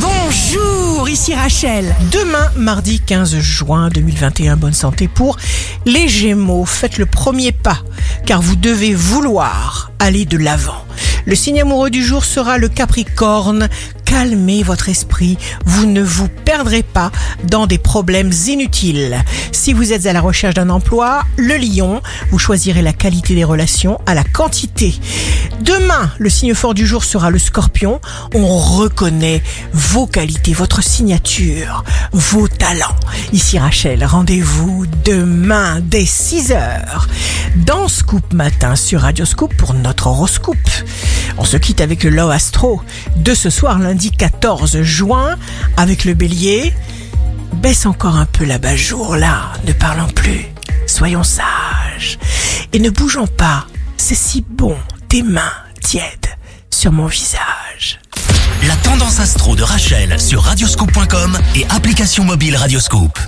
Bonjour, ici Rachel. Demain, mardi 15 juin 2021, bonne santé pour les Gémeaux. Faites le premier pas, car vous devez vouloir aller de l'avant. Le signe amoureux du jour sera le Capricorne. Calmez votre esprit, vous ne vous perdrez pas dans des problèmes inutiles. Si vous êtes à la recherche d'un emploi, le Lion, vous choisirez la qualité des relations à la quantité. Demain, le signe fort du jour sera le Scorpion. On reconnaît vos qualités, votre signature, vos talents. Ici Rachel, rendez-vous demain dès 6 heures dans Scoop Matin sur Radio Scoop pour notre horoscope. On se quitte avec le Love Astro de ce soir lundi 14 juin avec le bélier. Baisse encore un peu la jour là, ne parlons plus. Soyons sages et ne bougeons pas. C'est si bon, tes mains tièdes sur mon visage. La tendance astro de Rachel sur radioscope.com et application mobile Radioscope.